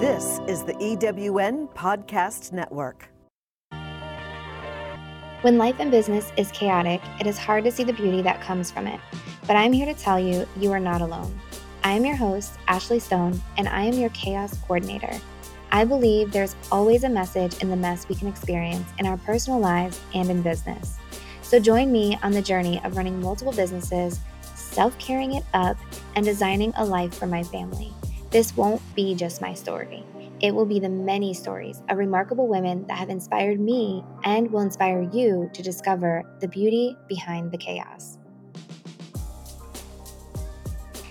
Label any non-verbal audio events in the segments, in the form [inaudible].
This is the EWN Podcast Network. When life and business is chaotic, it is hard to see the beauty that comes from it. But I'm here to tell you, you are not alone. I am your host, Ashley Stone, and I am your chaos coordinator. I believe there's always a message in the mess we can experience in our personal lives and in business. So join me on the journey of running multiple businesses, self caring it up, and designing a life for my family. This won't be just my story. It will be the many stories of remarkable women that have inspired me and will inspire you to discover the beauty behind the chaos.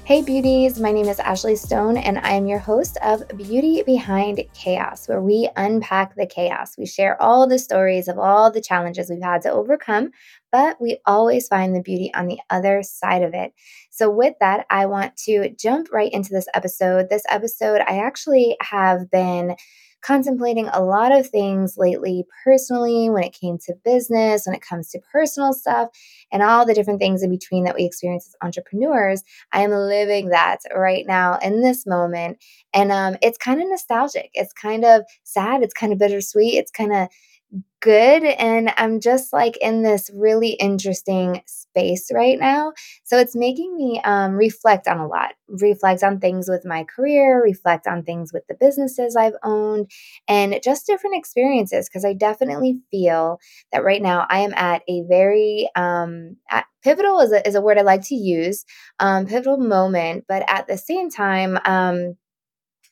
Hey beauties, my name is Ashley Stone, and I am your host of Beauty Behind Chaos, where we unpack the chaos. We share all the stories of all the challenges we've had to overcome, but we always find the beauty on the other side of it. So, with that, I want to jump right into this episode. This episode, I actually have been contemplating a lot of things lately, personally, when it came to business, when it comes to personal stuff, and all the different things in between that we experience as entrepreneurs. I am living that right now in this moment. And um, it's kind of nostalgic. It's kind of sad. It's kind of bittersweet. It's kind of good. And I'm just like in this really interesting space right now. So it's making me um, reflect on a lot, reflect on things with my career, reflect on things with the businesses I've owned, and just different experiences. Because I definitely feel that right now I am at a very um, at, pivotal is a, is a word I like to use, um, pivotal moment, but at the same time, um,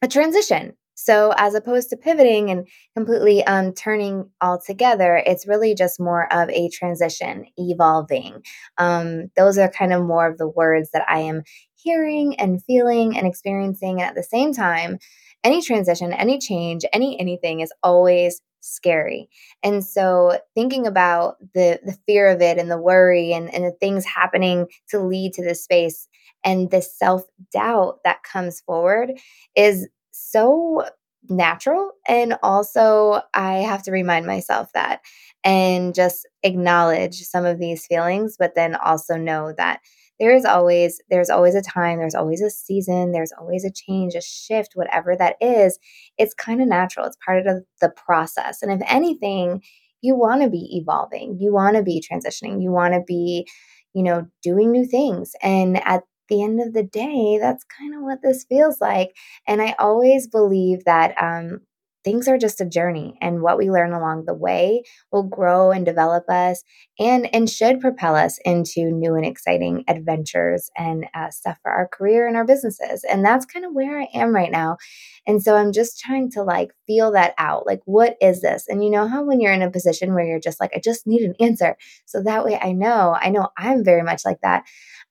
a transition so, as opposed to pivoting and completely um, turning altogether, it's really just more of a transition, evolving. Um, those are kind of more of the words that I am hearing and feeling and experiencing. And at the same time, any transition, any change, any anything is always scary. And so thinking about the the fear of it and the worry and, and the things happening to lead to this space and the self-doubt that comes forward is so natural. And also, I have to remind myself that and just acknowledge some of these feelings, but then also know that there is always there's always a time there's always a season there's always a change a shift whatever that is it's kind of natural it's part of the process and if anything you want to be evolving you want to be transitioning you want to be you know doing new things and at the end of the day, that's kind of what this feels like. And I always believe that um, things are just a journey and what we learn along the way will grow and develop us and and should propel us into new and exciting adventures and uh, stuff for our career and our businesses and that's kind of where i am right now and so i'm just trying to like feel that out like what is this and you know how when you're in a position where you're just like i just need an answer so that way i know i know i'm very much like that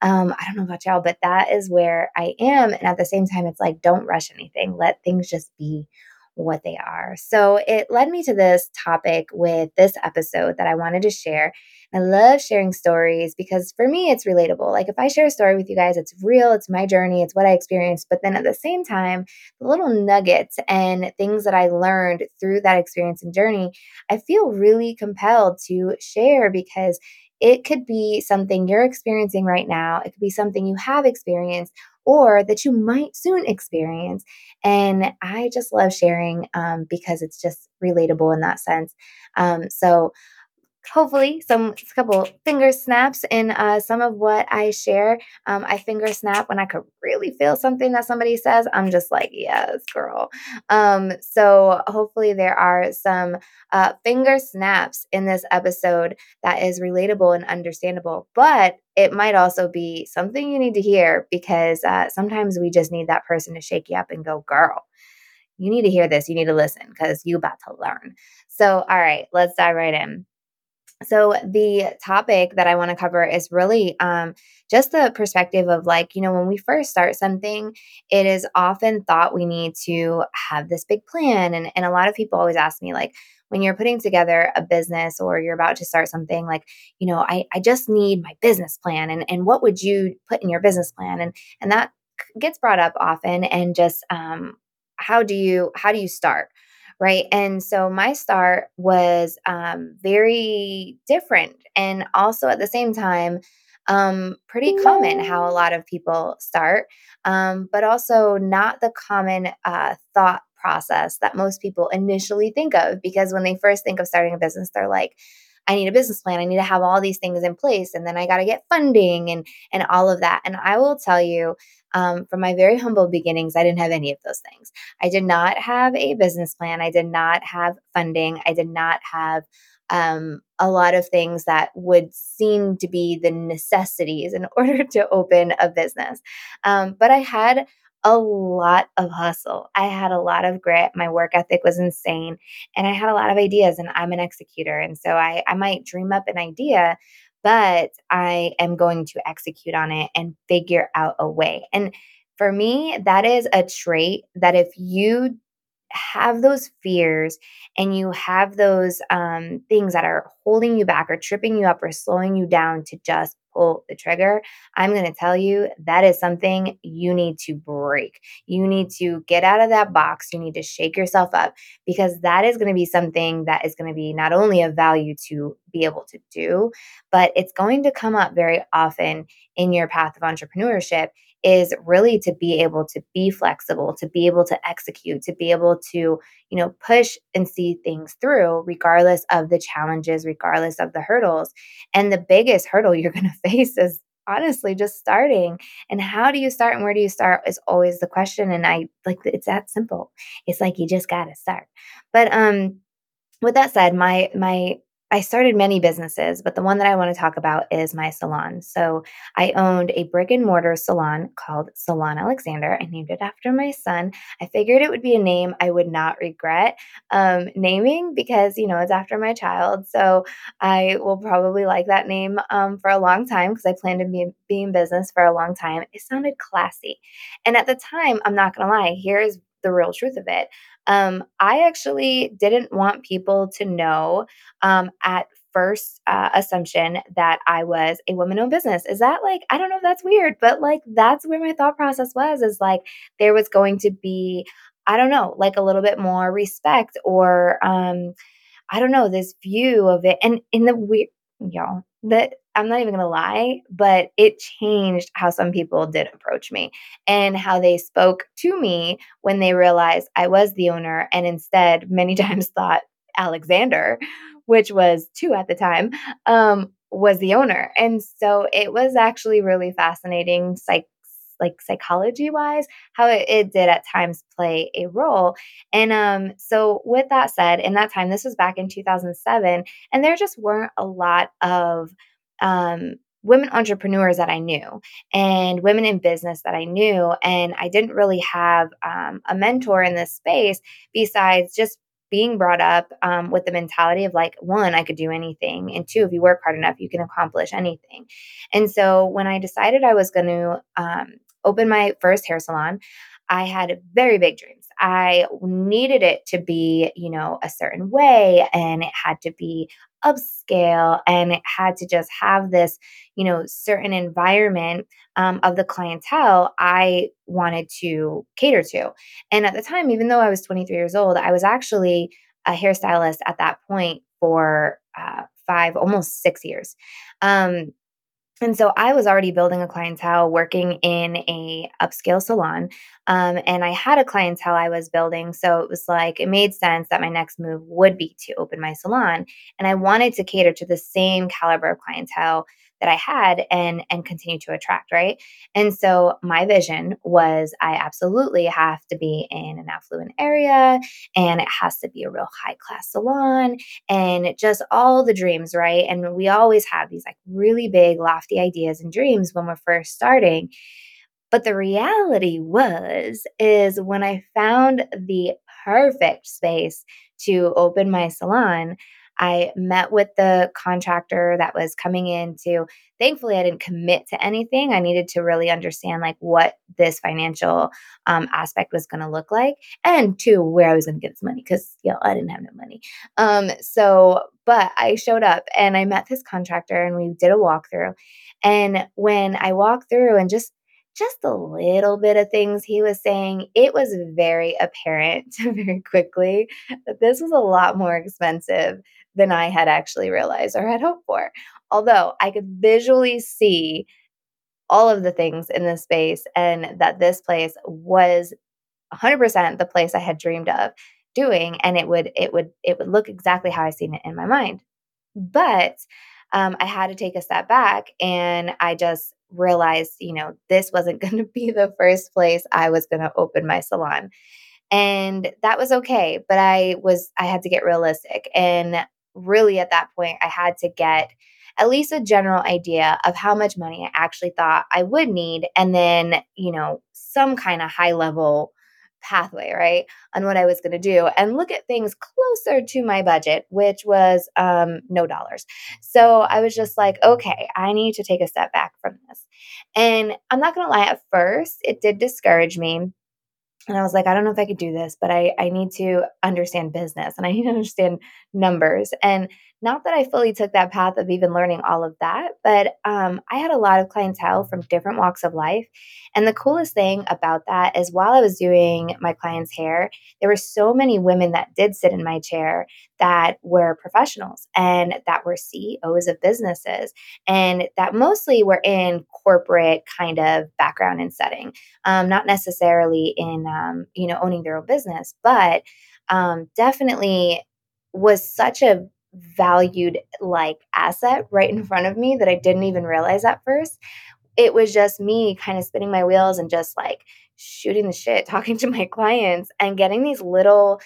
um, I don't know about y'all, but that is where I am. And at the same time, it's like, don't rush anything. Let things just be what they are. So it led me to this topic with this episode that I wanted to share. I love sharing stories because for me, it's relatable. Like if I share a story with you guys, it's real, it's my journey, it's what I experienced. But then at the same time, the little nuggets and things that I learned through that experience and journey, I feel really compelled to share because it could be something you're experiencing right now. It could be something you have experienced or that you might soon experience. And I just love sharing um, because it's just relatable in that sense. Um, so hopefully some a couple finger snaps in uh, some of what I share. Um, I finger snap when I could really feel something that somebody says. I'm just like, yes, girl. Um, so hopefully there are some uh, finger snaps in this episode that is relatable and understandable. But it might also be something you need to hear because uh, sometimes we just need that person to shake you up and go, girl. You need to hear this. You need to listen because you about to learn. So, all right, let's dive right in. So, the topic that I want to cover is really um, just the perspective of like, you know, when we first start something, it is often thought we need to have this big plan. And, and a lot of people always ask me, like, when you're putting together a business or you're about to start something, like, you know, I, I just need my business plan. And, and what would you put in your business plan? And, and that gets brought up often. And just um, how do you, how do you start? Right? And so my start was um, very different. And also at the same time, um, pretty common how a lot of people start, um, but also not the common uh, thought process that most people initially think of because when they first think of starting a business, they're like, I need a business plan. I need to have all these things in place, and then I got to get funding and and all of that. And I will tell you, um, from my very humble beginnings, I didn't have any of those things. I did not have a business plan. I did not have funding. I did not have um, a lot of things that would seem to be the necessities in [laughs] order to open a business. Um, but I had a lot of hustle. I had a lot of grit. My work ethic was insane. And I had a lot of ideas, and I'm an executor. And so I, I might dream up an idea, but I am going to execute on it and figure out a way. And for me, that is a trait that if you have those fears and you have those um, things that are holding you back or tripping you up or slowing you down to just pull the trigger, I'm going to tell you that is something you need to break. You need to get out of that box. You need to shake yourself up because that is going to be something that is going to be not only of value to be able to do, but it's going to come up very often in your path of entrepreneurship is really to be able to be flexible, to be able to execute, to be able to, you know, push and see things through regardless of the challenges, regardless of the hurdles. And the biggest hurdle [laughs] you're going to face is honestly just starting. And how do you start and where do you start is always the question and I like it's that simple. It's like you just got to start. But um with that said, my my I started many businesses, but the one that I want to talk about is my salon. So I owned a brick and mortar salon called Salon Alexander. I named it after my son. I figured it would be a name I would not regret um, naming because, you know, it's after my child. So I will probably like that name um, for a long time because I plan to be, be in business for a long time. It sounded classy. And at the time, I'm not going to lie, here's the real truth of it. Um, I actually didn't want people to know um, at first uh, assumption that I was a woman owned business. Is that like, I don't know if that's weird, but like that's where my thought process was is like there was going to be, I don't know, like a little bit more respect or, um, I don't know, this view of it. And in the weird, y'all, that I'm not even to lie, but it changed how some people did approach me and how they spoke to me when they realized I was the owner and instead many [laughs] times thought Alexander, which was two at the time, um, was the owner. And so it was actually really fascinating, psych like psychology wise how it, it, did at times play a role and um so with that said in that time this was back in 2007 and there just weren't a lot of um, women entrepreneurs that I knew and women in business that I knew. And I didn't really have um, a mentor in this space besides just being brought up um, with the mentality of like, one, I could do anything. And two, if you work hard enough, you can accomplish anything. And so when I decided I was going to um, open my first hair salon, I had very big dreams. I needed it to be, you know, a certain way and it had to be upscale and it had to just have this, you know, certain environment um, of the clientele I wanted to cater to. And at the time, even though I was 23 years old, I was actually a hairstylist at that point for uh, five, almost six years. Um, and so I was already building a clientele working in a upscale salon. Um, and I had a clientele I was building. So it was like, it made sense that my next move would be to open my salon. And I wanted to cater to the same caliber of clientele that I had and and continue to attract, right? And so my vision was I absolutely have to be in an affluent area and it has to be a real high class salon and just all the dreams, right? And we always have these like really big lofty ideas and dreams when we're first starting. But the reality was is when I found the perfect space to open my salon, I met with the contractor that was coming in to thankfully I didn't commit to anything. I needed to really understand like what this financial um, aspect was going to look like and two, where I was going to get this money because, you know, I didn't have no money. Um, so, but I showed up and I met this contractor and we did a walkthrough. And when I walked through and just just a little bit of things he was saying, it was very apparent [laughs] very quickly that this was a lot more expensive than I had actually realized or had hoped for. Although I could visually see all of the things in this space and that this place was 100% the place I had dreamed of doing and it would it would it would look exactly how I seen it in my mind. But um, I had to take a step back and I just realized, you know, this wasn't [laughs] going to be the first place I was going to open my salon. And that was okay, but I was I had to get realistic and really at that point I had to get at least a general idea of how much money I actually thought I would need and then, you know, some kind of high level pathway, right, on what I was going to do and look at things closer to my budget, which was um, no dollars. So I was just like, okay, I need to take a step back from this. And I'm not going to lie, at first, it did discourage me and I was like, I don't know if I could do this, but I, I need to understand business and I need to understand numbers. And not that I fully took that path of even learning all of that, but um, I had a lot of clientele from different walks of life. And the coolest thing about that is while I was doing my client's hair, there were so many women that did sit in my chair that were professionals and that were CEOs of businesses and that mostly were in corporate kind of background and setting, um, not necessarily in, um, you know, owning their own business, but um, definitely was such a valued like asset right in front of me that I didn't even realize at first. It was just me kind of spinning my wheels and just like shooting the shit, [laughs] talking to my clients and getting these little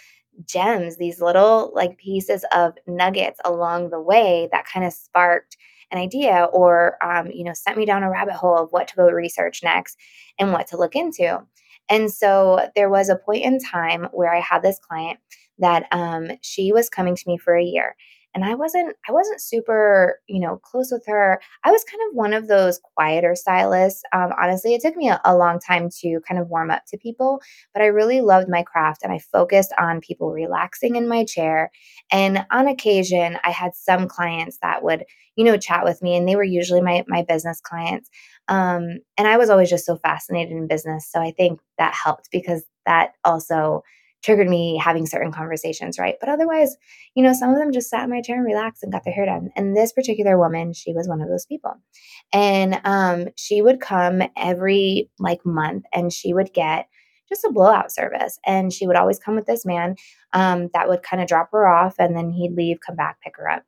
gems, these little like pieces of nuggets along the way that kind of sparked an idea or um, you know sent me down a rabbit hole of what to go research next and what to look into and so there was a point in time where i had this client that um, she was coming to me for a year and i wasn't i wasn't super you know close with her. I was kind of one of those quieter stylists um, honestly it took me a, a, long time to kind of warm up to people but i really loved my craft and i focused on people relaxing in my chair and on occasion i had some clients that would you know chat with me and they were usually my my business clients um, and i was always just so fascinated in business so i think that helped because that also triggered me having certain conversations, right? But otherwise, you know, some of them just sat in my chair and relaxed and got their hair done. And this particular woman, she was one of those people. And um, she would come every like month and she would get just a blowout service. And she would always come with this man um, that would kind of drop her off and then he'd leave, come back, pick her up.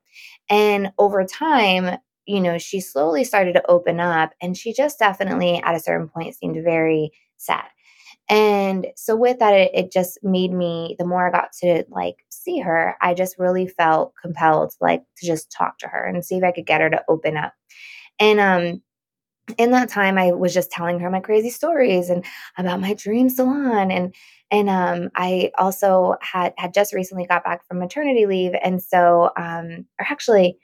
And over time, you know, she slowly started to open up and she just definitely at a certain point seemed very sad and so with that, it, it, just made me, the more I got to like see her, I just really felt compelled like to just talk to her and see if I could get her to open up. And um in that time I was just telling her my crazy stories and about my dream salon and and um I also had had just recently got back from maternity leave and so um or actually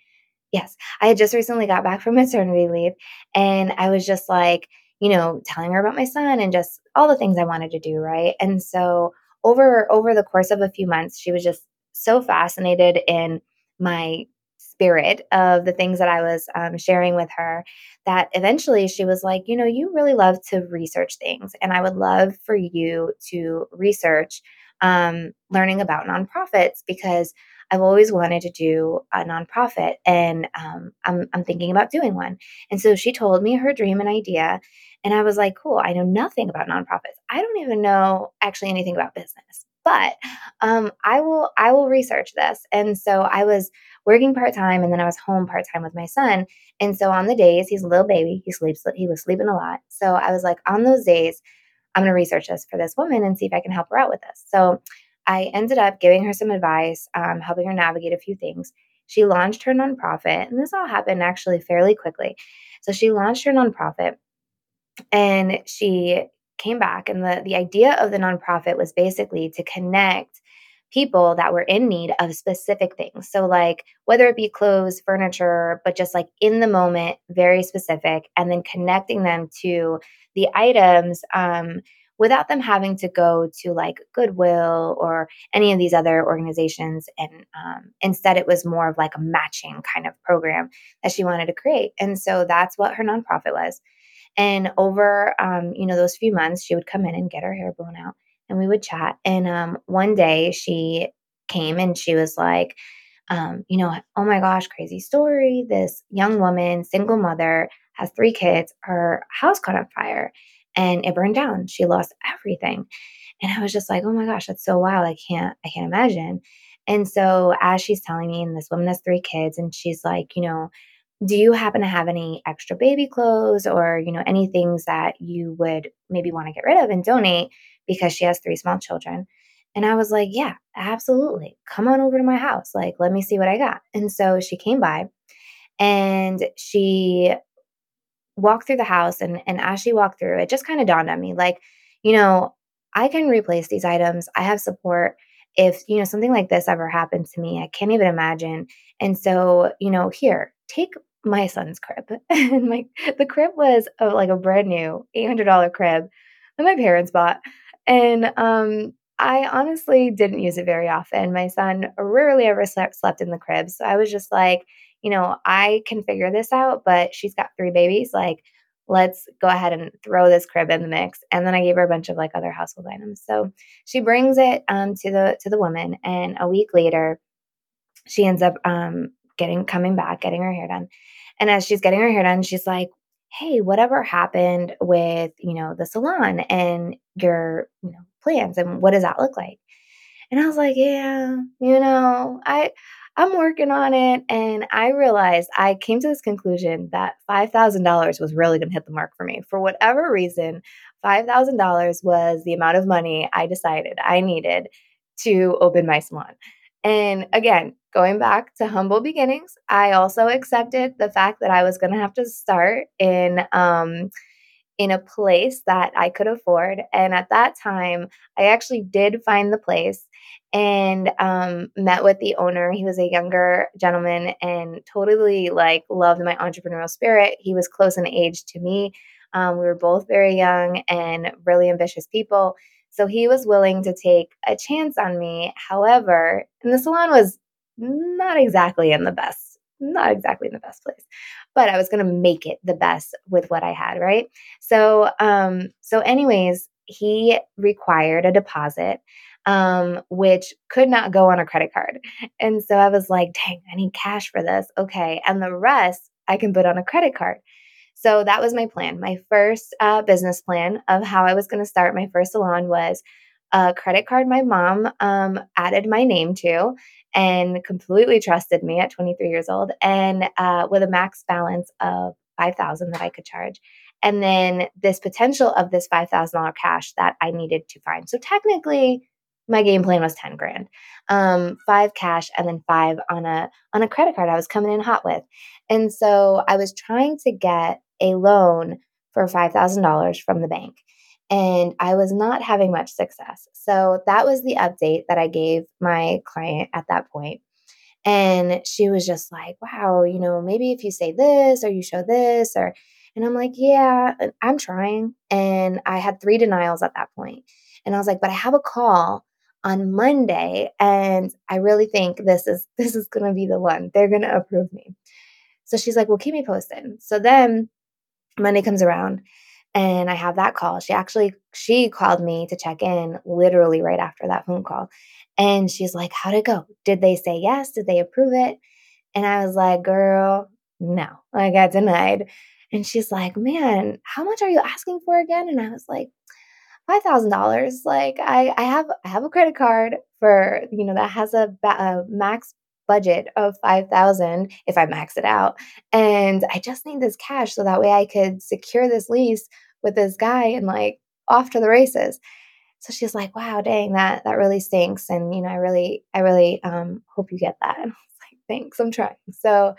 yes, I had just recently got back from maternity leave and I was just like you know, telling her about my son and just all the things I wanted to do, right? And so over over the course of a few months, she was just so fascinated in my spirit of the things that I was um, sharing with her that eventually she was like, you know, you really love to research things, and I would love for you to research um, learning about nonprofits because I've always wanted to do a nonprofit and um, I'm, I'm thinking about doing one. And so she told me her dream and idea. And I was like, cool, I know nothing about nonprofits. I don't even know actually anything about business, but um, I will I will research this. And so I was working part time and then I was home part time with my son. And so on the days, he's a little baby, he sleeps, he was sleeping a lot. So I was like, on those days, I'm going to research this for this woman and see if I can help her out with this. So I ended up giving her some advice, um, helping her navigate a few things. She launched her nonprofit, and this all happened actually fairly quickly. So she launched her nonprofit and she came back and the, the idea of the nonprofit was basically to connect people that were in need of specific things. So like whether it be clothes furniture but just like in the moment very specific and then connecting them to the items um, without them having to go to like goodwill or any of these other organizations. And um, instead it was more of like a matching kind of program that she wanted to create. And so that's what her nonprofit was and over, um, you know, those few months, she would come in and get her hair blown out, and we would chat. And um, one day, she came and she was like, um, you know, oh my gosh, crazy story. This young woman, single mother, has three kids. Her house caught on fire, and it burned down. She lost everything. And I was just like, oh my gosh, that's so wild. I can't, I can't imagine. And so as she's telling me, and this woman has three kids, and she's like, you know, do you happen to have any extra baby clothes or, you know, any things that you would maybe want to get rid of and donate because she has three small children? And I was like, yeah, absolutely. Come on over to my house. Like, let me see what I got. And so she came by and she walked through the house. And, and as she walked through, it just kind of dawned on me like, you know, I can replace these items. I have support. If, you know, something like this ever happened to me, I can't even imagine. And so, you know, here, take my son's crib. [laughs] and my the crib was a, like a brand new $800 crib that my parents bought. And um I honestly didn't use it very often. My son rarely ever slept, slept in the crib. So I was just like, you know, I can figure this out, but she's got three babies. Like, let's go ahead and throw this crib in the mix. And then I gave her a bunch of like other household items. So she brings it um, to the to the woman, and a week later, she ends up um, getting coming back, getting her hair done. And as she's getting her hair done, she's like, "Hey, whatever happened with you know the salon and your you know plans, and what does that look like?" And I was like, "Yeah, you know, I." I'm working on it. And I realized I came to this conclusion that $5,000 was really going to hit the mark for me. For whatever reason, $5,000 was the amount of money I decided I needed to open my salon. And again, going back to humble beginnings, I also accepted the fact that I was going to have to start in um, in a place that I could afford. And at that time, I actually did find the place and um, met with the owner. He was a younger gentleman and totally like loved my entrepreneurial spirit. He was close in age to me. Um, we were both very young and really ambitious people. So he was willing to take a chance on me. However, and the salon was not exactly in the best, not exactly in the best place, but I was going to make it the best with what I had, right? So, um, so anyways, he required a deposit um, which could not go on a credit card. And so I was like, dang, I need cash for this. Okay. And the rest I can put on a credit card. So that was my plan. My first uh, business plan of how I was going to start my first salon was a credit card my mom um, added my name to and completely trusted me at 23 years old and uh, with a max balance of 5000 that I could charge. And then this potential of this $5,000 cash that I needed to find. So technically, my game plan was 10 grand. Um, five cash and then five on a on a credit card i was coming in hot with. And so i was trying to get a loan for $5000 from the bank and i was not having much success. So that was the update that i gave my client at that point. And she was just like wow you know maybe if you say this or you show this or and i'm like yeah i'm trying. And i had three denials at that point. And i was like but i have a call on Monday and I really think this is [laughs] this is to be the one. They're to approve me. So she's like, "Well, keep me posted." So then Monday comes around and I have that call. She actually she called me to check in literally right after that phone call. And she's like, "How'd it go? Did they say yes? Did they approve it?" And I was like, "Girl, no. I got denied." And she's like, "Man, how much are you asking for again?" And I was like, five thousand dollars. Like I, I have, I have a credit card for you know that has a, a max budget of five thousand if I max it out, and I just need this cash so that way I could secure this lease with this guy and like off to the races. So she's like, "Wow, dang that that really stinks," and you know, I really, I really um, hope you get that. [laughs] And I was like, "Thanks, I'm trying." So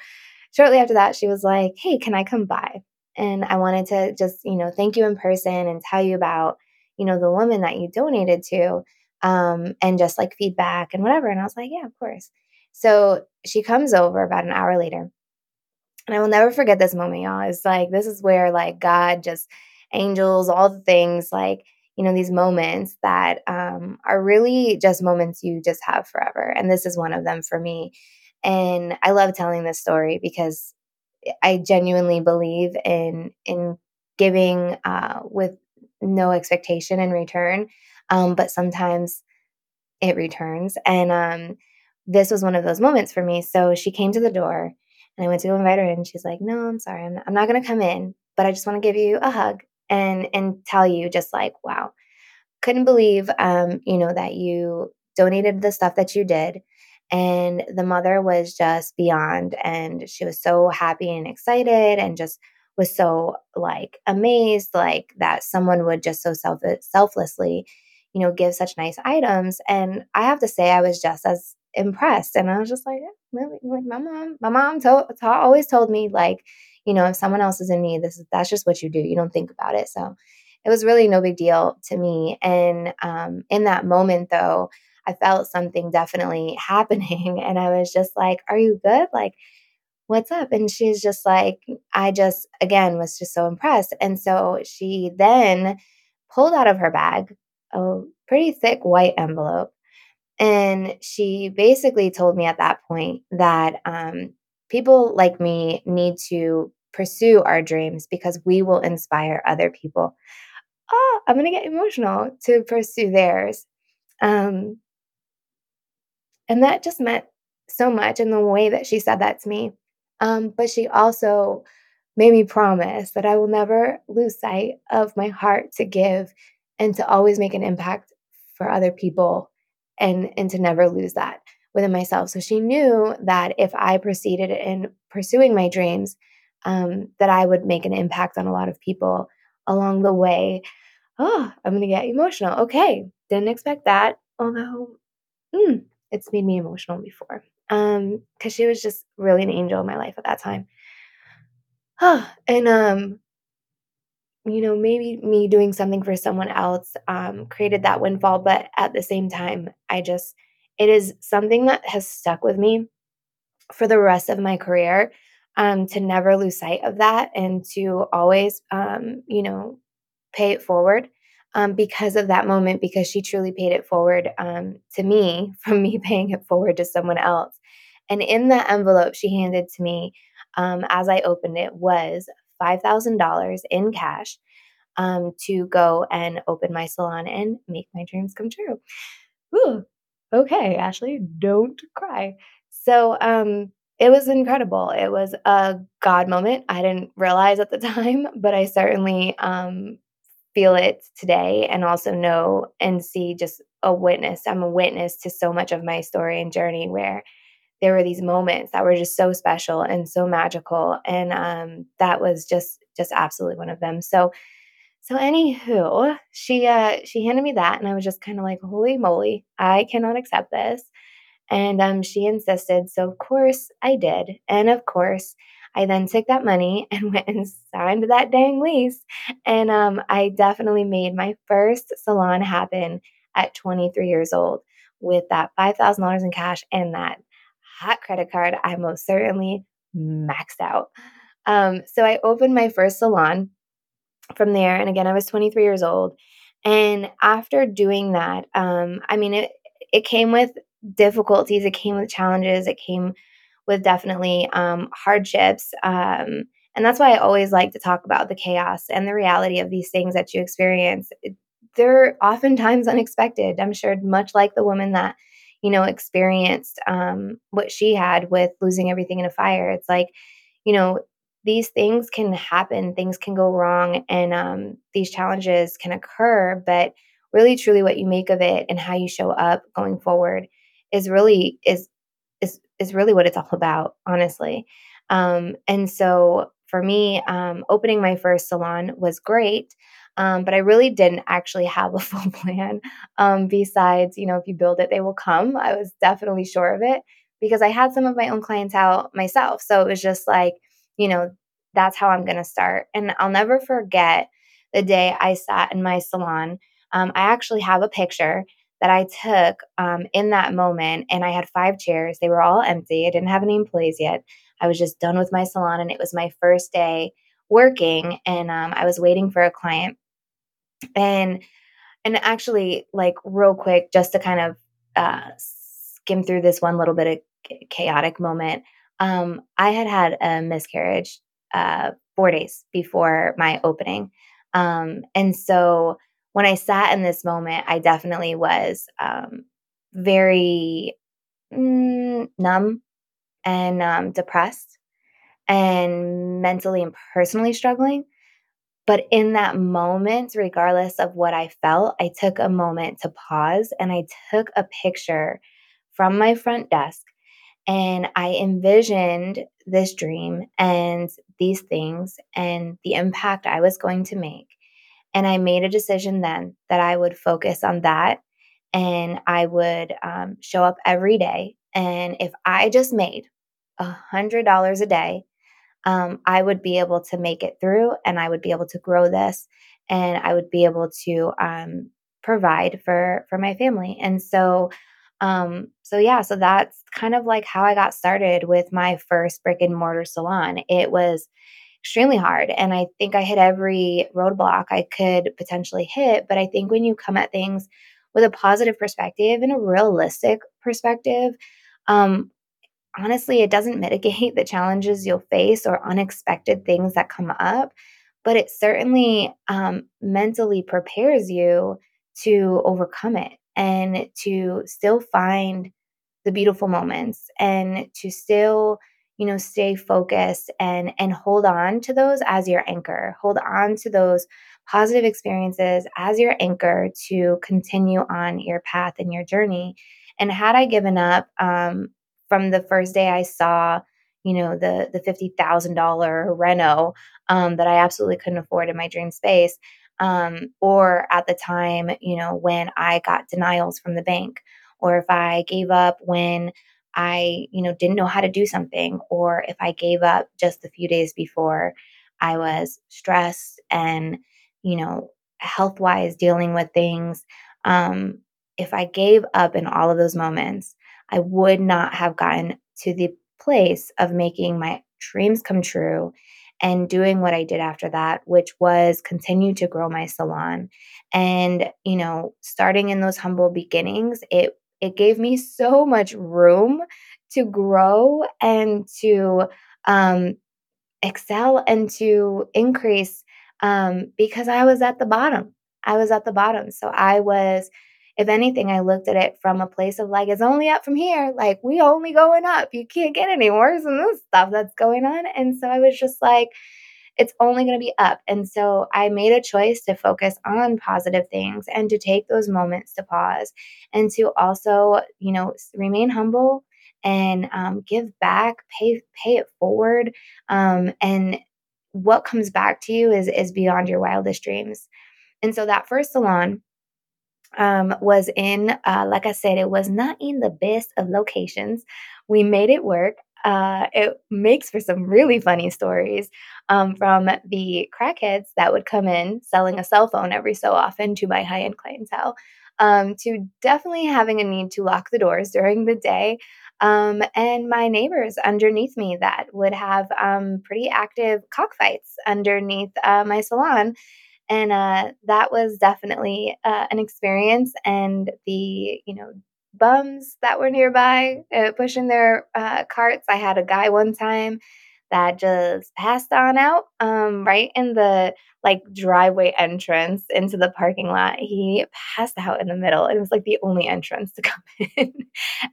shortly after that, she was like, "Hey, can I come by?" And I wanted to just, you know, thank you in person and tell you about you know, the woman that you donated to um, and just like feedback and whatever. And I was like, yeah, of course. So she comes over about an hour later. And I will never forget this moment, y'all. It's like, this is where like God just, angels, all the things, like, you know, these moments that um, are really just moments you just have forever. And this is one of them for me. And I love telling this story because I genuinely believe in in giving uh, with no expectation in return. Um, but sometimes it returns. And um, this was one of those moments for me. So she came to the door and I went to go invite her in. She's like, no, I'm sorry. I'm not, I'm not going to come in, but I just want to give you a hug and, and tell you just like, wow, couldn't believe, um, you know, that you donated the stuff that you did. And the mother was just beyond, and she was so happy and excited and just was so like amazed like that someone would just so self- selflessly you know give such nice items and i have to say i was just as impressed and i was just like really my mom my mom told, told always told me like you know if someone else is in need this is that's just what you do you don't think about it so it was really no big deal to me and um, in that moment though i felt something definitely [laughs] happening and i was just like are you good? like what's up? And she's just like, I just, again, was just so impressed. And so she then pulled out of her bag a pretty thick white envelope. And she basically told me at that point that um, people like me need to pursue our dreams because we will inspire other people. Oh, I'm going to get emotional to pursue theirs. Um, and that just meant so much in the way that she said that to me. Um, but she also made me promise that I will never lose sight of my heart to give and to always make an impact for other people and and to never lose that within myself. So she knew that if I proceeded in pursuing my dreams, um, that I would make an impact on a lot of people along the way. Oh, I'm gonna get emotional. Okay, didn't expect that. Although, mm, it's made me emotional before um because she was just really an angel in my life at that time. [sighs] And um you know maybe me doing something for someone else um created that windfall but at the same time i just it is something that has stuck with me for the rest of my career um to never lose sight of that and to always um you know pay it forward um, because of that moment, because she truly paid it forward um, to me [laughs] from me paying it forward to someone else. And in that envelope she handed to me um, as I opened it was $5,000 in cash um, to go and open my salon and make my dreams come true. Ooh, okay, Ashley, don't cry. So um, it was incredible. It was a God moment. I didn't realize at the [laughs] time, but I certainly um, feel it today and also know and see just a witness. I'm a witness to so much of my story and journey where there were these moments that were just so special and so magical and um, that was just just absolutely one of them. So so anywho she uh she handed me that and i was just kind of like holy moly i cannot accept this. And um she insisted so of course i did. And of course I then took that money [laughs] and went and signed that dang lease. And um, I definitely made my first salon happen at 23 years old with that $5,000 in cash and that hot credit card, I most certainly maxed out. Um, so I opened my first salon from there. And again, I was 23 years old. And after doing that, um, I mean, it, it came with difficulties, it came with challenges, it came with definitely um, hardships. Um, and that's why I always like to talk about the chaos and the reality of these things that you experience. They're oftentimes unexpected. I'm sure, much like the woman that you know, experienced um, what she had with losing everything in a fire. It's like, you know, these things can happen, things can go wrong, and um, these challenges can occur. But really, truly, what you make of it and how you show up going forward is really is is really what it's all about, honestly. Um, and so, for me, um, opening my first salon was great. Um, but I really didn't actually have a [laughs] full plan. Um, besides, you know, if you build it, they will come. I was definitely sure of it because I had some of my own clientele myself. So it was just like, you know, that's how I'm going to start. And I'll never forget the day I sat in my salon. Um, I actually have a picture that I took um, in that moment, and I had five chairs. They were all empty. I didn't have any employees yet. I was just done with my salon, and it was my first day working. And um, I was waiting for a client and and actually like real quick just to kind of uh, skim through this one little bit of chaotic moment um, i had had a miscarriage uh, four days before my opening um, and so when i sat in this moment i definitely was um, very mm, numb and um, depressed and mentally and personally struggling But in that moment, regardless of what I felt, I took a moment to pause and I took a picture from my front desk and I envisioned this dream and these things and the impact I was going to make. And I made a decision then that I would focus on that and I would um, show up every day. And if I just made a $100 a day, um, I would be able to make it through and I would be able to grow this and I would be able to um, provide for for my family. And so um, so yeah, so that's kind of like how I got started with my first brick and mortar salon. It was extremely hard. And I think I hit every roadblock I could potentially hit. But I think when you come at things with a positive perspective and a realistic perspective, um, honestly, it doesn't [laughs] mitigate the challenges you'll face or unexpected things that come up, but it certainly um, mentally prepares you to overcome it and to still find the beautiful moments and to still you know stay focused and and hold on to those as your anchor. Hold on to those positive experiences as your anchor to continue on your path and your journey. And had i given up um, from the first day i saw you know the the $50000 reno um, that i absolutely couldn't afford in my dream space um, or at the time, you know, when I got denials from the bank, or if I gave up when I, you know, didn't know how to do something, or if I gave up just a few days before I was stressed and, you know, health wise dealing with things. Um, if I gave up in all of those moments, I would not have gotten to the place of making my dreams come true and doing what I did after that, which was continue to grow my salon. And, you know, starting in those humble beginnings, it it gave me so much room to grow and to um, excel and to increase um, because I was at the bottom. I was at the bottom. So I was if anything, I looked at it from a place of like, it's only up from here. Like, we only going up. You can't get any worse than this stuff that's going on. And so I was just like, it's only going to be up. And so I made a choice to focus on positive things and to take those moments to pause and to also, you know, remain humble and um, give back, pay pay it forward, um, and what comes back to you is is beyond your wildest dreams. And so that first salon um, was in, uh, like I said, it was not in the best of locations. We made it work. Uh, it makes for some really funny stories um, from the crackheads that would come in selling a cell phone every so often to my high end clientele, um, to definitely having a need to lock the doors during the day. Um, and my neighbors underneath me that would have um, pretty active cockfights underneath uh, my salon and uh, that was definitely uh, an experience and the you know bums that were nearby uh, pushing their uh, carts. I had a guy one time that just passed on out um, right in the like driveway entrance into the parking lot. He passed out in the middle. It was like the only entrance to [laughs] come in.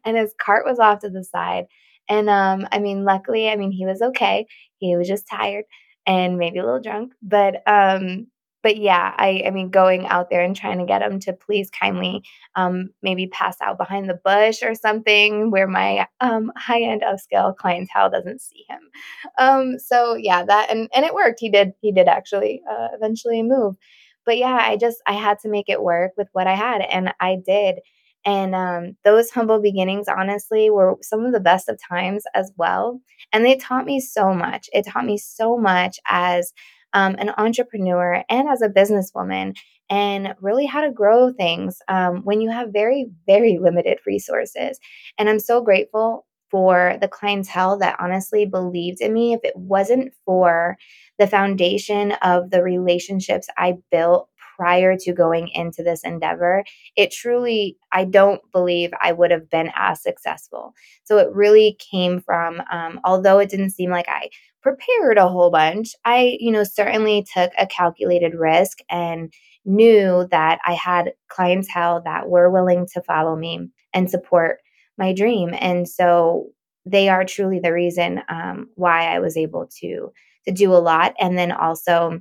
And his cart was off to the side. And um, i mean luckily i mean he was okay. He was just tired and maybe a little drunk. But um but yeah, I, I mean, going out there and trying to get him to please kindly um, maybe pass out behind the bush or something where my um, high end upscale clientele doesn't see him. Um, so yeah, that and and it worked. He did he did actually uh, eventually move. But yeah, I just I had to make it work with what I had, and I did. And um, those humble beginnings, honestly, were some of the best of times as well. And they taught me so much. It taught me so much as um, an entrepreneur and as a businesswoman and really how to grow things um, when you have very, very limited resources. And I'm so grateful for the clientele that honestly believed in me. If it wasn't for the foundation of the relationships I built prior to going into this endeavor, it truly, I don't believe I would have been as successful. So it really came from, um, although it didn't seem like I prepared a whole bunch, I, you know, certainly took a calculated risk and knew that I had clientele that were willing to follow me and support my dream. And so they are truly the reason um, why I was able to to do a lot. And then also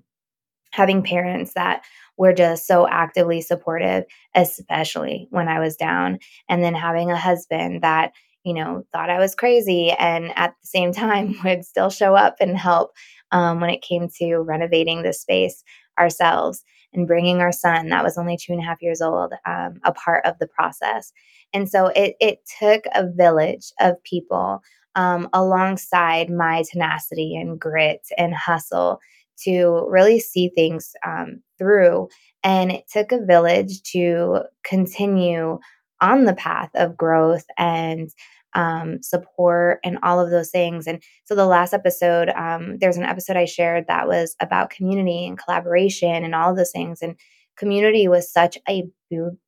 having parents that were just so actively supportive, especially when I was down. And then having a husband that, you know, thought I was crazy and at the same [laughs] time would still show up and help um, when it came to renovating the space ourselves and bringing our son, that was only two and a half years old, um, a part of the process. And so it, it took a village of people um, alongside my tenacity and grit and hustle to really see things um, through. And it took a village to continue on the path of growth and um, support and all of those things. And so the last episode, um, there's an episode I shared that was about community and collaboration and all of those things. And community was such a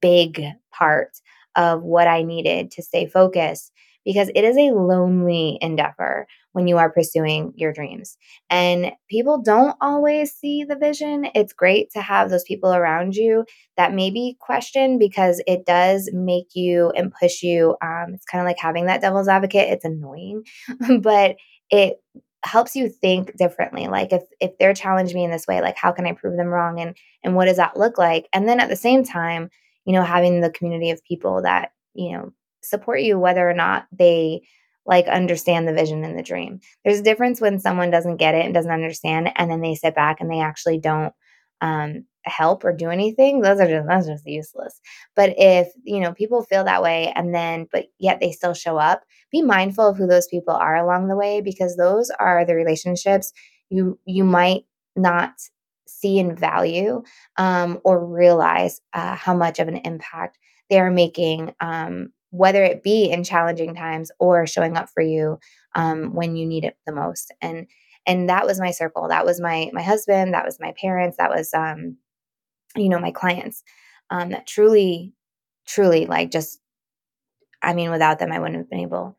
big part of what I needed to stay focused because it is a lonely endeavor when you are pursuing your dreams. And people don't always see the vision. It's great to have those people around you that maybe question because it does make you and push you. Um, it's kind of like having that devil's advocate. It's annoying, [laughs] but it helps you think differently like if if they're challenging me in this way like how can i prove them wrong and and what does that look like and then at the same time you know having the community of people that you know support you whether or not they like understand the vision and the dream. There's a difference when someone doesn't get it and doesn't understand and then they sit back and they actually don't um, help or do anything. Those are just that's just useless. But if you know people feel that way and then but yet they still show up, be mindful of who those people are along the way because those are the relationships you you might not see and value um, or realize uh, how much of an impact they are making um, whether it be in challenging times or showing up for you um, when you need it the most. And and that was my circle. That was my my husband. That was my parents. That was um, you know my clients. Um, that truly, truly like just. I mean, without them, I wouldn't have been able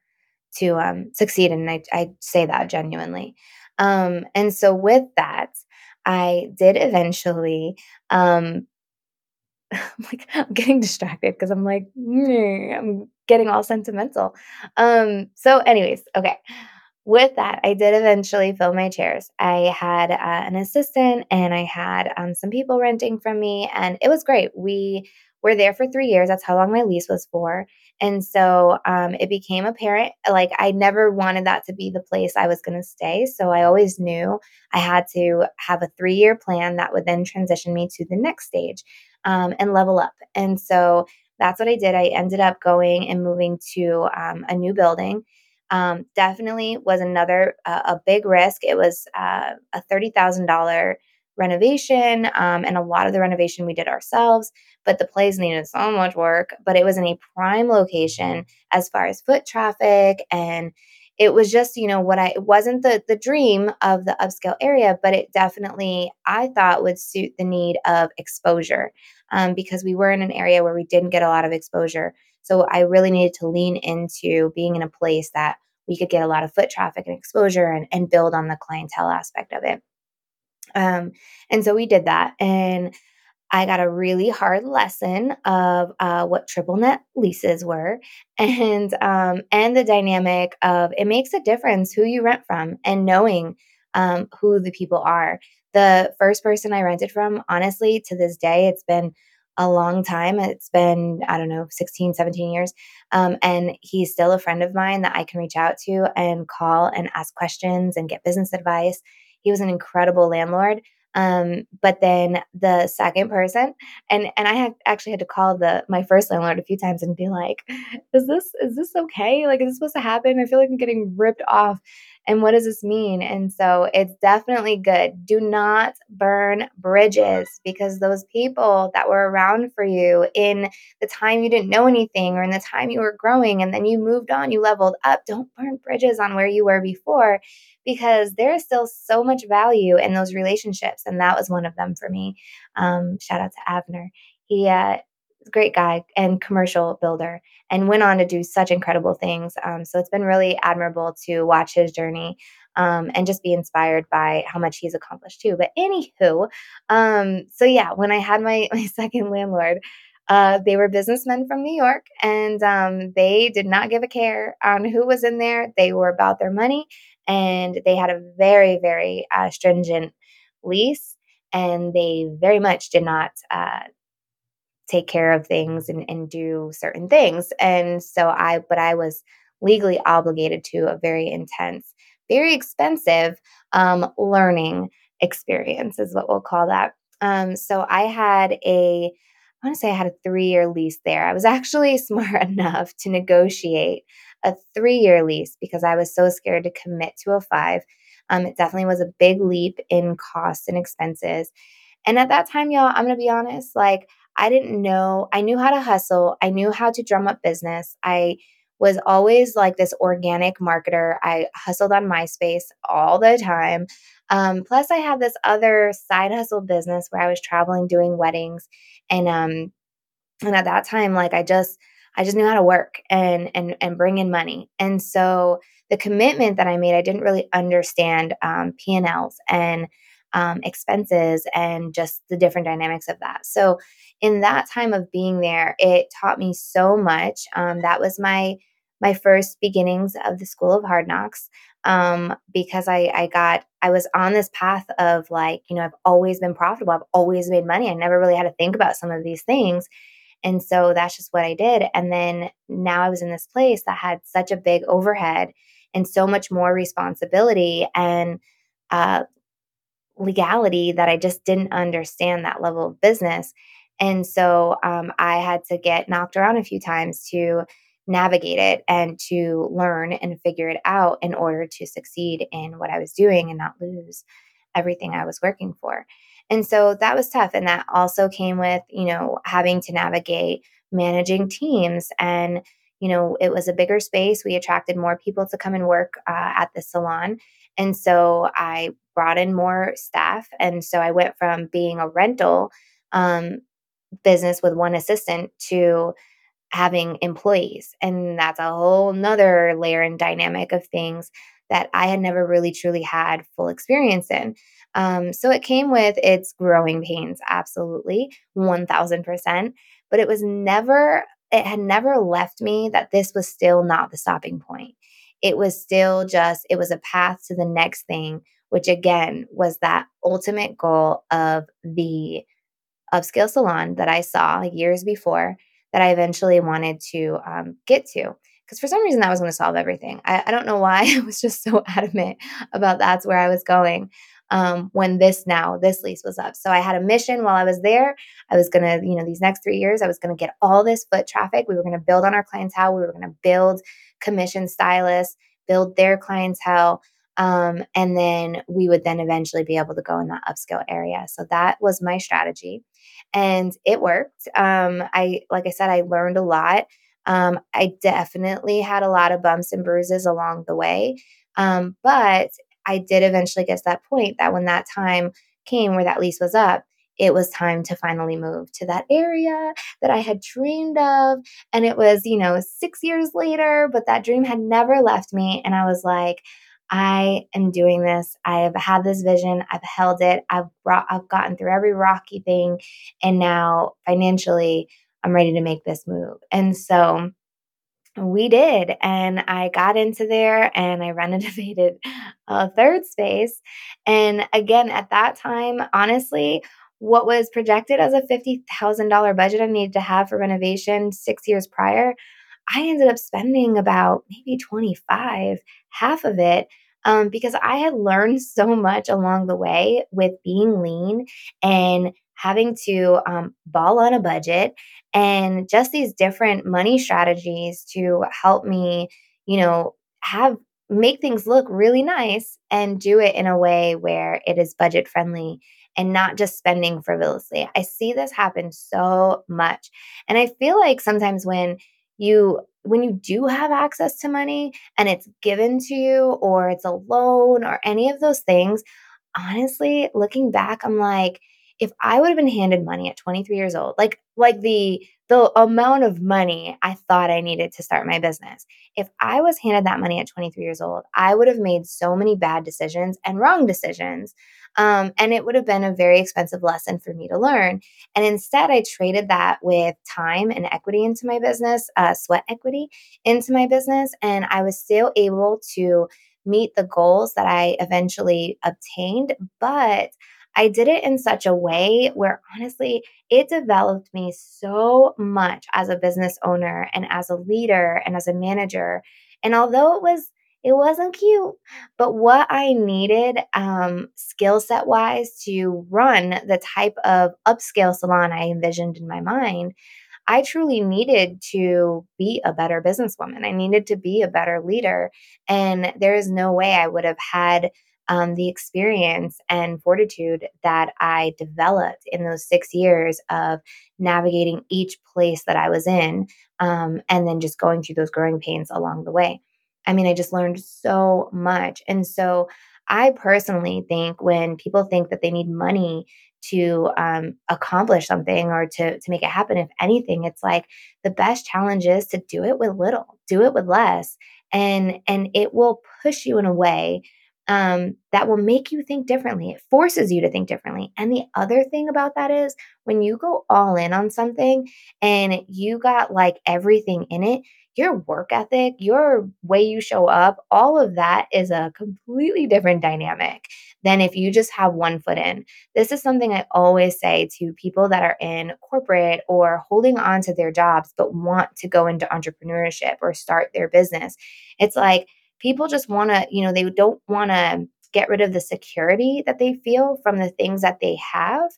to um, succeed. And I, I say that genuinely. Um, and so with that, I did eventually um, [laughs] I'm like I'm getting distracted because I'm like I'm getting all sentimental. Um, so, anyways, okay. With that, I did eventually fill my chairs. I had uh, an assistant and I had um, some people renting from me, and it was great. We were there for three years. That's how long my lease was for. And so um, it became apparent like I never wanted that to be the place I was going to stay. So I always knew I had to have a three year plan that would then transition me to the next stage um, and level up. And so that's what I did. I ended up going and moving to um, a new building. Um, definitely was another uh, a big risk. It was uh, a thirty thousand dollar renovation, um, and a lot of the renovation we did ourselves. But the place needed so much work. But it was in a prime location as far as foot traffic and it was just you know what i it wasn't the the dream of the upscale area but it definitely i thought would suit the need of exposure um, because we were in an area where we didn't get a lot of exposure. So i really needed to lean into being in a place that we could get a lot of foot traffic and exposure and, and build on the clientele aspect of it. Um, and so we did that and I got a really hard lesson of uh, what triple net leases were, [laughs] and um, and the dynamic of it makes a difference who you rent from and knowing um, who the people are. The first person I rented from, honestly, to this day, it's been a long time. It's been, I don't know, 16, 17 years. Um, and he's still a friend of mine that I can reach out to and call and ask questions and get business advice. He was an incredible landlord. Um, but then the second person, and and I had actually had to call the my first landlord a few times and be like, "Is this is this okay? Like, is this supposed to happen? I feel like I'm getting ripped off." And what does this mean? And so it's definitely good. Do not burn bridges because those people that were around for you in the time you didn't know anything or in the time you were growing and then you moved on, you leveled up, don't burn bridges on where you were before because there is still so much value in those relationships. And that was one of them for me. Um, shout out to Avner. He, uh, great guy and commercial builder and went on to do such incredible things. Um, so it's been really admirable to watch his journey um, and just be inspired by how much he's accomplished too. But anywho, um, so yeah, when I had my [laughs] my second landlord, uh, they were businessmen from New York, and um, they did not give a care on who was in there. They were about their money, and they had a very very uh, stringent lease and they very much did not uh, take care of things and, and do certain things. And so I, but I was legally obligated to a very intense, very expensive um, learning experience, is what we'll call that. Um, so I had a, I want to say I had a three year lease there. I was [laughs] actually smart [laughs] enough to negotiate a three year lease because I was so scared to commit to a five. Um, it definitely was a big leap in costs and expenses. And at that time, y'all, I'm going to be honest, like I didn't know, I knew how to hustle, I knew how to drum up business. I was always like this organic marketer. I hustled on MySpace all the time. Um, plus, I had this other side hustle business where I was traveling doing weddings, and um, and at that time, like I just I just knew how to work and and and bring in money. And so the commitment that I made, I didn't really understand um, P and Ls and um, expenses and just the different dynamics of that. So in that time of being there, it taught me so much. Um, that was my my first beginnings of the School of Hard Knocks um, because I I got I was on this path of like you know I've always been profitable. I've always made money. I never really had to think about some of these things. And so that's just what I did. And then now I was in this place that had such a big overhead and so much more responsibility and uh, legality that I just didn't understand that level of business. And so um, I had to get knocked around a few times to navigate it and to learn and figure it out in order to succeed in what I was doing and not lose everything I was working for. And so that was tough. And that also came with, you know, having to navigate managing teams. And, you know, it was a bigger space. We attracted more people to come and work uh, at the salon. And so I brought in more staff. And so I went from being a rental um, business with one assistant to having employees. And that's a whole nother layer and dynamic of things that I had never really truly had full experience in. Um, so it came with its growing pains, absolutely, 1000%. But it was never, it had never left me that this was still not the stopping point. It was still just, it was a path to the next thing, which again was that ultimate goal of the upscale salon that I saw years before that I eventually wanted to um, get to because for some reason that was going to solve everything. I, I, don't know why [laughs] I was just so [laughs] adamant about that's where I was going um, when this now this lease was up. So I had a mission while I was there. I was to, you know, these next three years, I was to get all this foot traffic. We were to build on our clientele. We were to build commission stylists, build their clientele. Um, and then we would then eventually be able to go in that upscale area. So that was my strategy, and it worked. Um, I, like I said, I learned a lot. Um, I definitely had a lot of bumps and bruises along the way. Um, but I did eventually get to that point that when that time came where that lease was up, it was time to finally move to that area that I had dreamed of. And it was, you know, six years later, but that dream had never left me. And I was like, I am doing this. I have had this vision. I've held it. I've brought, I've gotten through every rocky thing. And now financially, I'm ready to make this move. And so we did. And I got into there and I [laughs] renovated a third space. And again, at that time, honestly, what was projected as a $50,000 budget I needed to have for renovation six years prior, I ended up spending about maybe 25, half of it, um, because I had learned [laughs] so much along the way with being lean and having to um, ball on a budget and just these different money strategies to help me, you know, have make things look really nice and do it in a way where it is budget friendly and not just spending frivolously. I see this happen so much. And I feel like sometimes when you when you do have access to money and it's given to you or it's a loan or any of those things, honestly, looking back, I'm like, if I would have been handed money at 23 years old, like like the the amount of money I thought I needed to start my business. If I was handed that money at 23 years old, I would have made so many bad decisions and wrong decisions. Um, and it would have been a very expensive lesson for me to learn. And instead, I traded that with time and equity into my business, uh, sweat equity into my business. And I was still able to meet the goals that I eventually obtained. But I did it in such a way where honestly, it developed me so much as a business owner and as a leader and as a manager. And although it was it wasn't cute, but what I needed um, skill set wise to run the type of upscale salon I envisioned in my mind, I truly needed to be a better businesswoman. I needed to be a better leader. And there is no way I would have had um, the experience and fortitude that I developed in those six years of navigating each place that I was in um, and then just going through those growing pains along the way. I mean, I just learned so much. And so I personally think when people think that they need money to um, accomplish something or to to make it happen if anything it's like the best challenge is to do it with little do it with less and and it will push you in a way um, that will make you think differently it forces you to think differently and the other thing about that is when you go all in on something and you got like everything in it your work ethic, your way you show up, all of that is a completely different dynamic than if you just have one foot in. This is something I always say to people that are in corporate or holding on to their jobs but want to go into entrepreneurship or start their business. It's like people just want to, you know, they don't want to get rid of the security that they feel from the things that they have,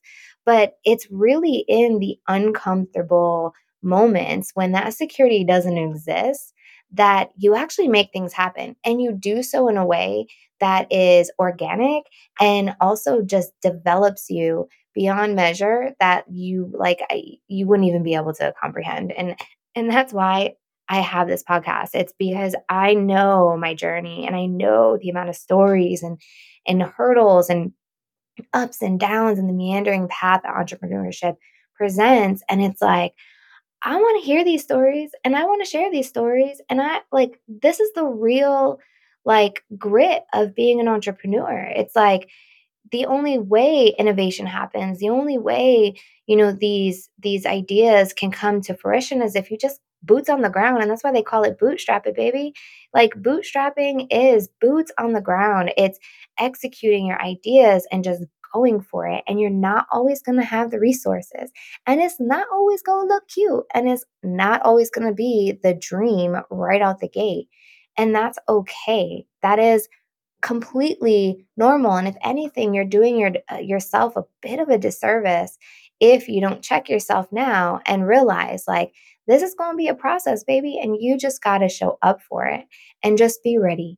but it's really in the uncomfortable moments when that security doesn't exist that you actually make things happen and you do so in a way that is organic and also just develops you beyond measure that you like I, you wouldn't even be able to comprehend and and that's why I have this podcast it's because I know my journey and I know the amount of stories and and hurdles and ups and downs and the meandering path that entrepreneurship presents and it's like I want to hear these stories and I want to share these stories. And I like, this is the real like grit of being an entrepreneur. It's like the only way innovation happens, the only way, you know, these these ideas can come to fruition is if you just boots on the ground and that's why they call it bootstrap it baby. Like bootstrapping is boots on the ground. It's executing your ideas and just going for it and you're not always going to have the resources. And it's not always going to look cute and it's not always going to be the dream right out the gate. And that's okay. That is completely normal. And if anything you're doing your, uh, yourself a bit of a disservice if you don't check yourself now and realize like this is going to be a process baby and you just got to show up for it and just be ready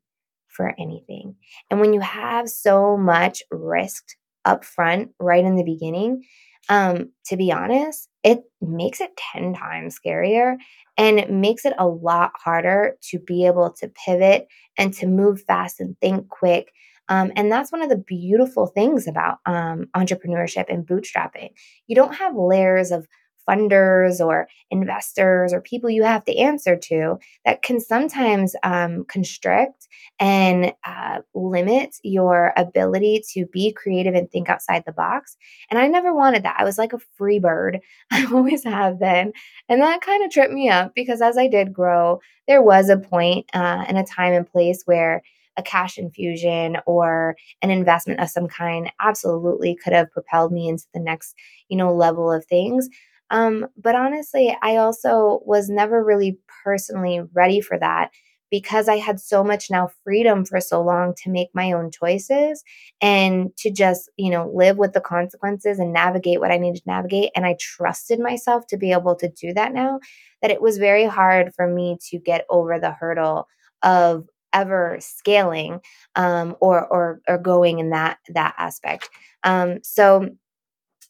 for anything and when you have so much risked up front right in the beginning, um, to be honest, it makes it 10 times scarier and it makes it a lot harder to be able to pivot and to move fast and think quick. Um, and that's one of the beautiful things about um, entrepreneurship and bootstrapping. You don't have layers of funders or investors or people you have to answer to that can sometimes um, constrict and uh, limit your ability to be creative and think outside the box. And I never wanted that. I was like a free bird. [laughs] I always have been. And that kind of tripped me up because as I did grow, there was a point uh, and a time and place where a cash infusion or an investment of some kind absolutely could have propelled me into the next you know level of things um, but honestly, I also was never really personally ready for that because I had so much now freedom for so long to make my own choices and to just, you know, live with the consequences and navigate what I needed to navigate. And I trusted myself to be able to do that now, that it was very hard for me to get over the hurdle of ever scaling um, or or or going in that that aspect. Um, so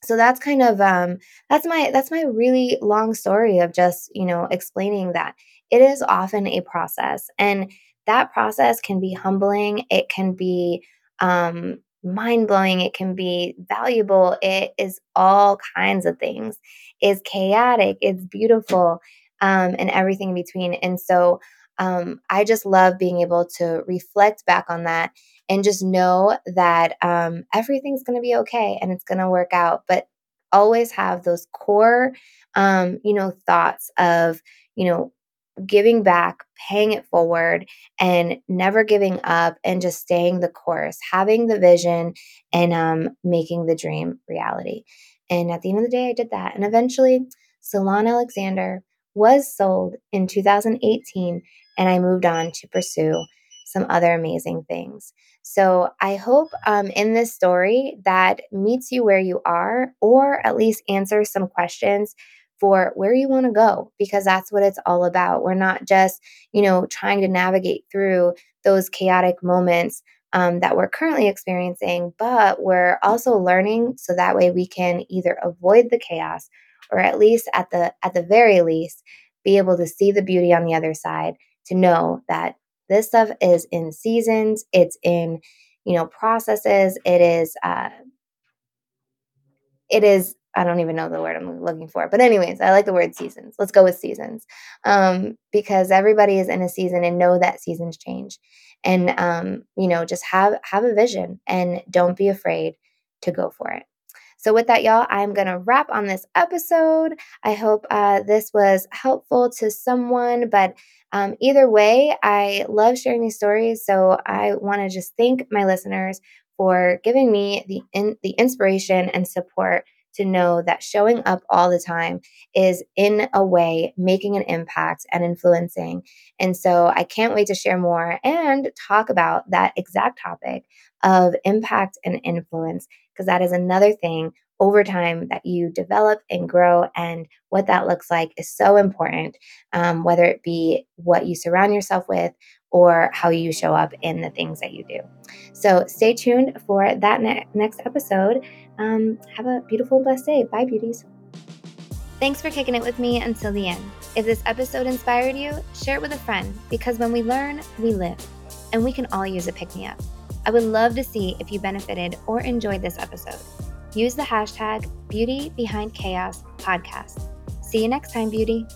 so that's kind of um, that's my that's my really long story of just you know explaining that. It is often a process and that process can be humbling it can be um, mind-blowing it can be valuable it is all kinds of things. It's chaotic it's beautiful um, and everything in between and so um, i just love being able to reflect back on that and just know that um, everything's going to be okay and it's going to work out. But always have those core, um, you know, thoughts of, you know, giving back, paying it forward, and never giving up and just staying the course, having the vision and um, making the dream reality. And at the end of the day, I did that. And eventually, Salon Alexander was sold in 2018, and I moved on to pursue some other amazing things. So I hope um, in this story that meets you where you are, or at least answers some questions for where you want to go, because that's what it's all about. We're not just, you know, trying to navigate through those chaotic moments um, that we're currently experiencing, but we're also learning so that way we can either avoid the chaos or at least at the at the very least be able to see the beauty on the other side to know that this stuff is in seasons, it's in, you know, processes, it is uh it is I don't even know the word I'm looking for. But anyways, I like the word seasons. Let's go with seasons. Um, because everybody is in a season and know that seasons change. And um, you know, just have have a vision and don't be afraid to go for it. So, with that, y'all, I'm going to wrap on this episode. I hope uh, this was helpful to someone, but um, either way, I love sharing these stories. So, I want to just thank my listeners for giving me the, in, the inspiration and support to know that showing up all the time is in a way making an impact and influencing. And so I can't wait to share more and talk about that exact topic of impact and influence because that is another thing over time that you develop and grow. And what that looks like is so important, um, whether it be what you surround yourself with or how you show up in the things that you do. So stay tuned for that ne- next episode. Um, have a beautiful, blessed day. Bye, beauties. Thanks for kicking it with me until the end. If this episode inspired you, share it with a friend because when we learn, we live, and we can all use a pick me up. I would love to see if you benefited or enjoyed this episode. Use the hashtag Beauty Behind Chaos podcast. See you next time, beauty.